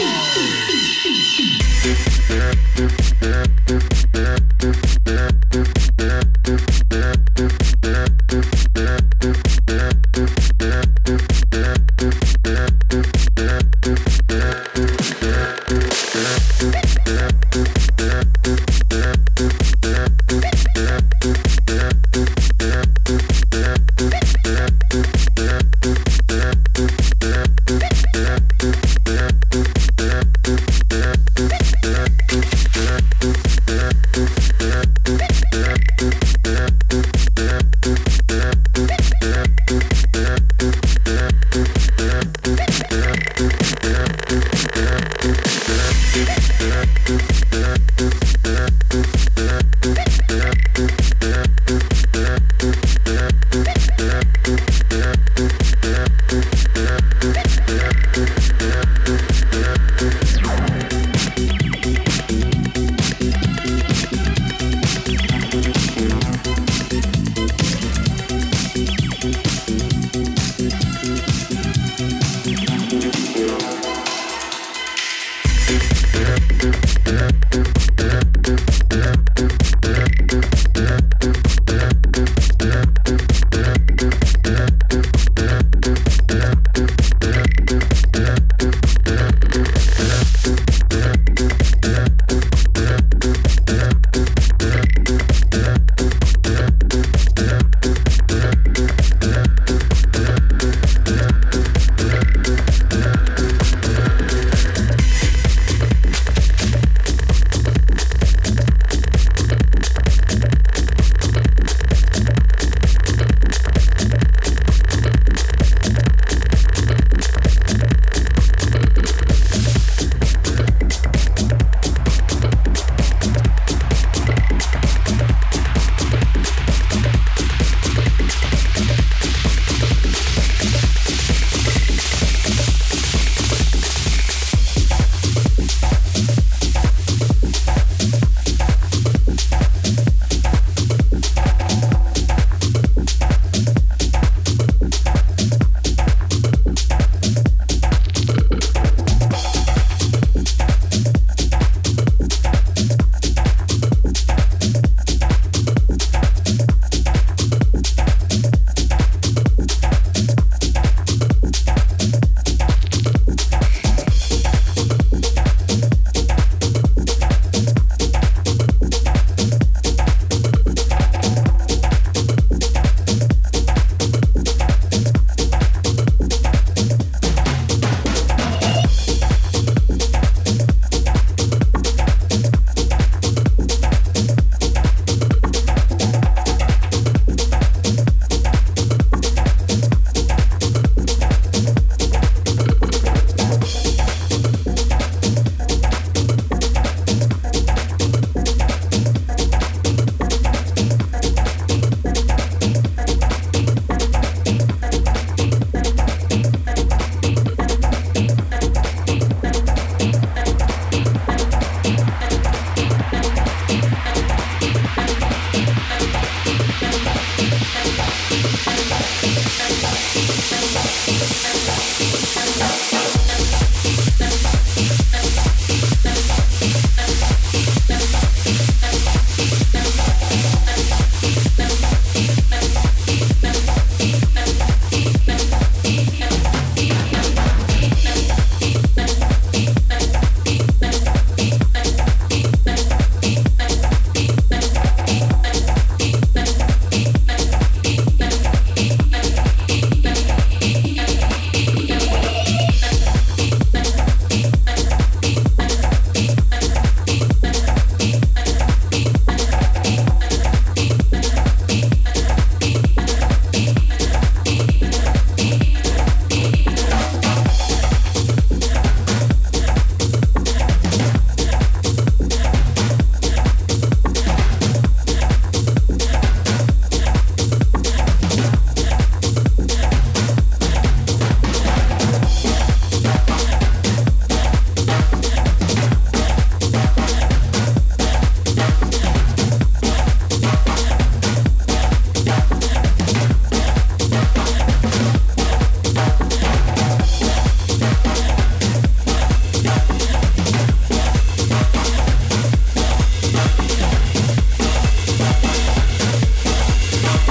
Thank you.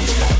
Yeah.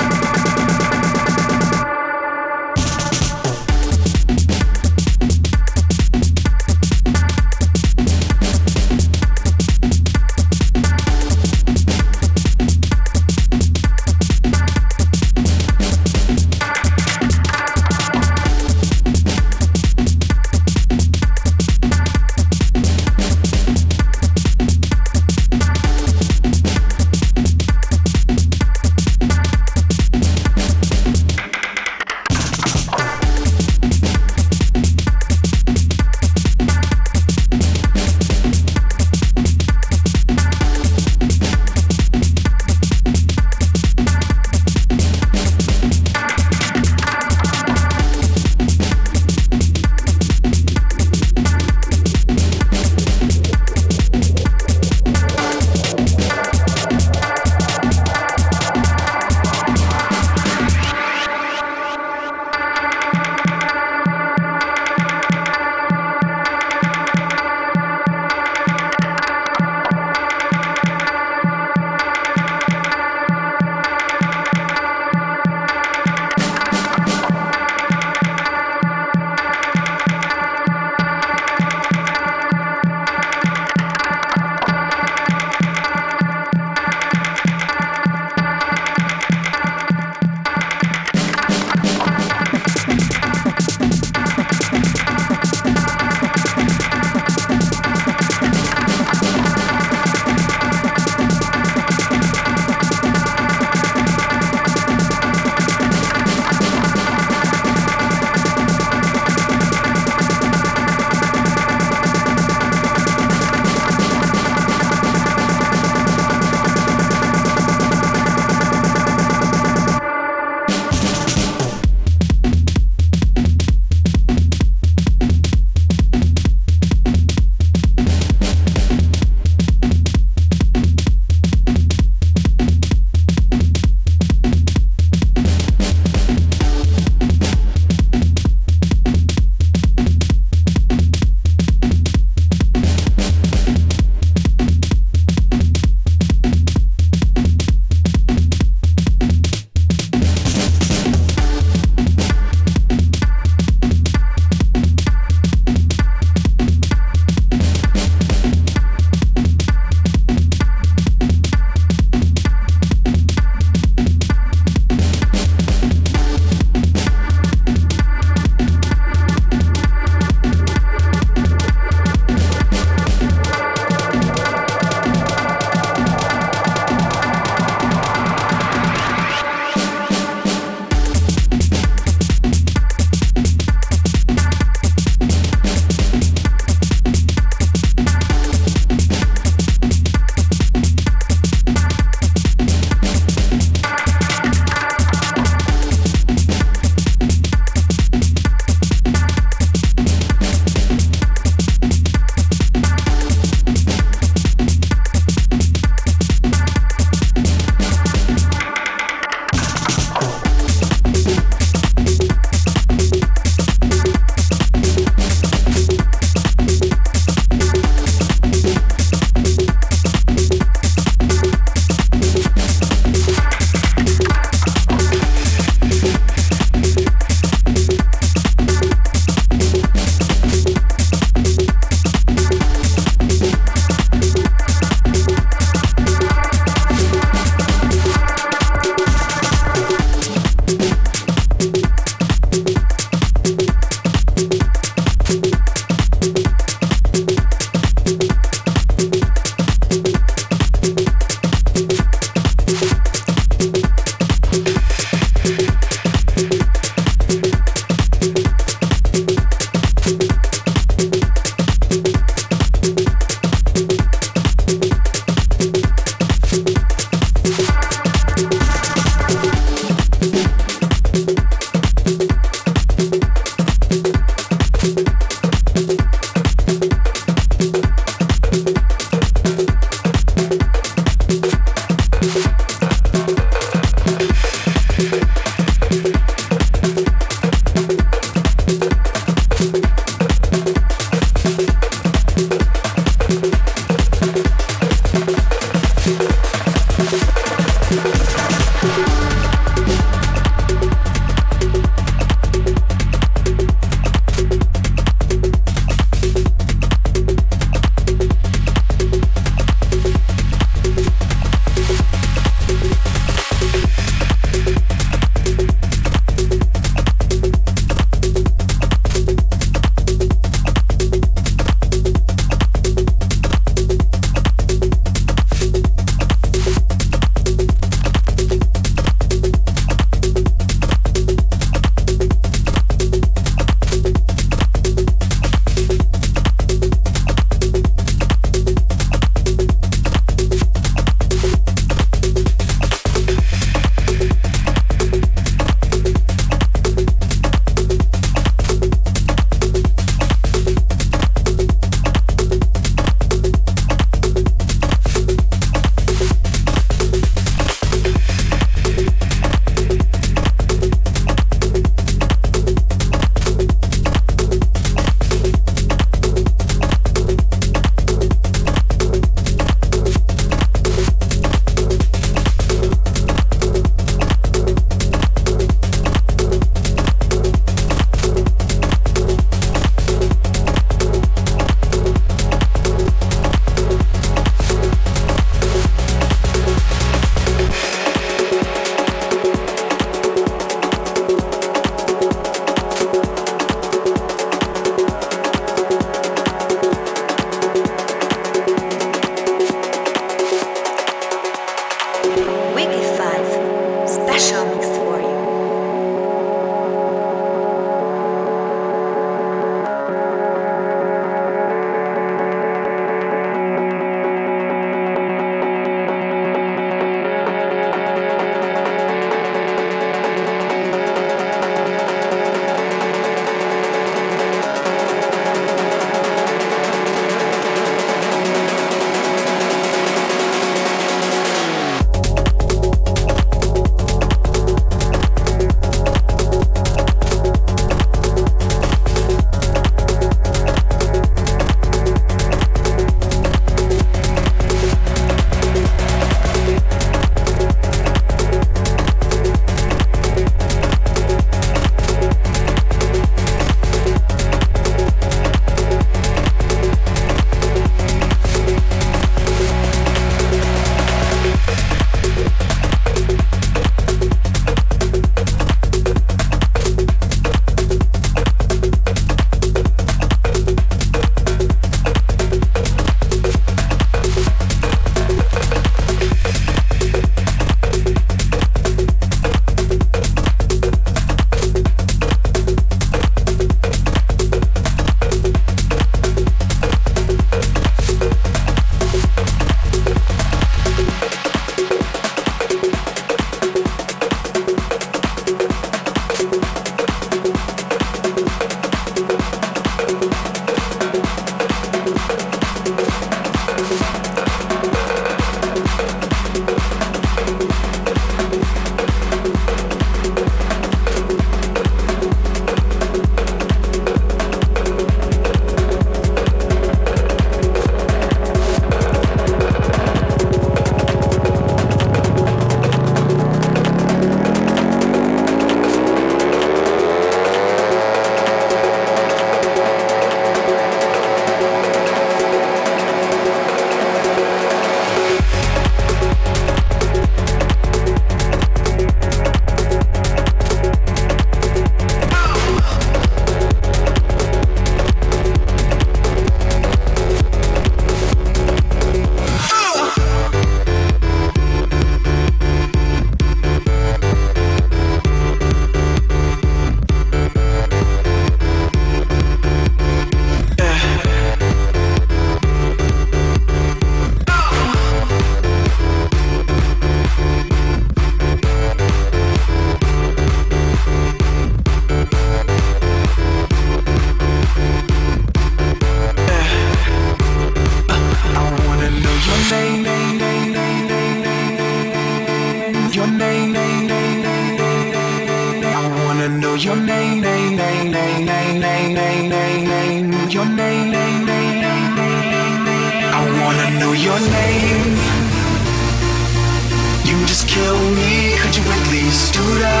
intruder.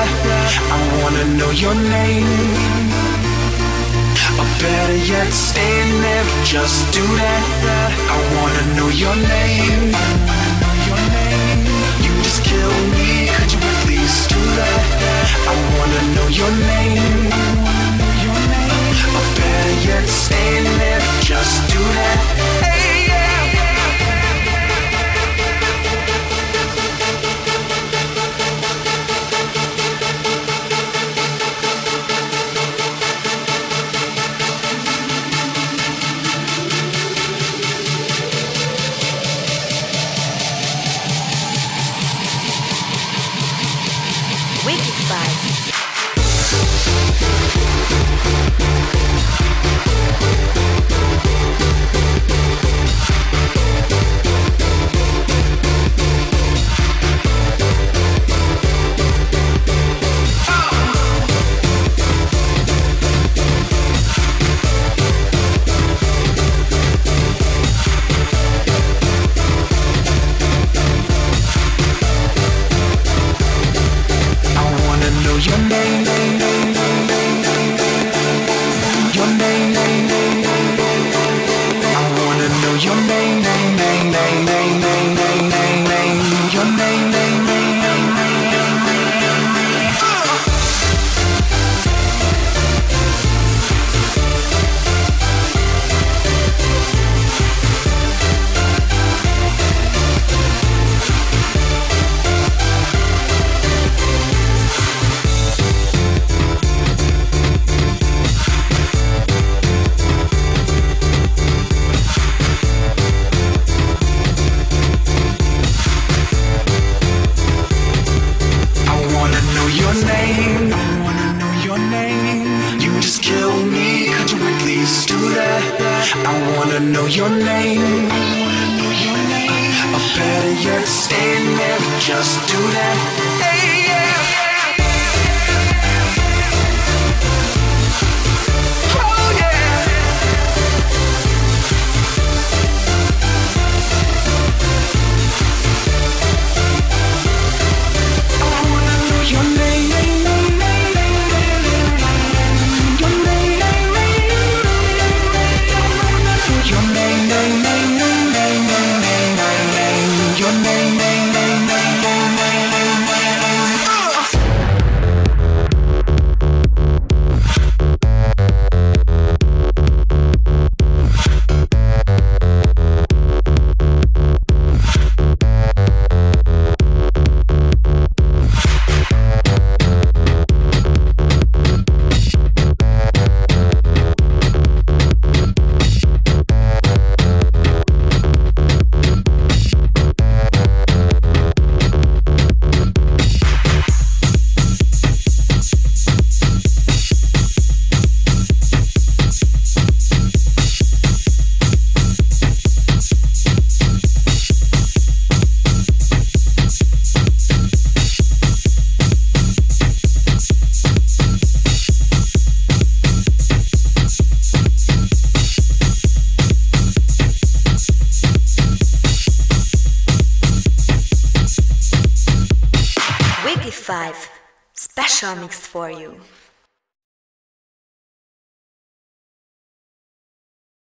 I wanna know your name. Or better yet, stay in there, just do that. I wanna know your name. You just kill me, could you at least do that? I wanna know your name. Or better yet, stay in there, just do that. better yet, stay in there, just do that. Hey.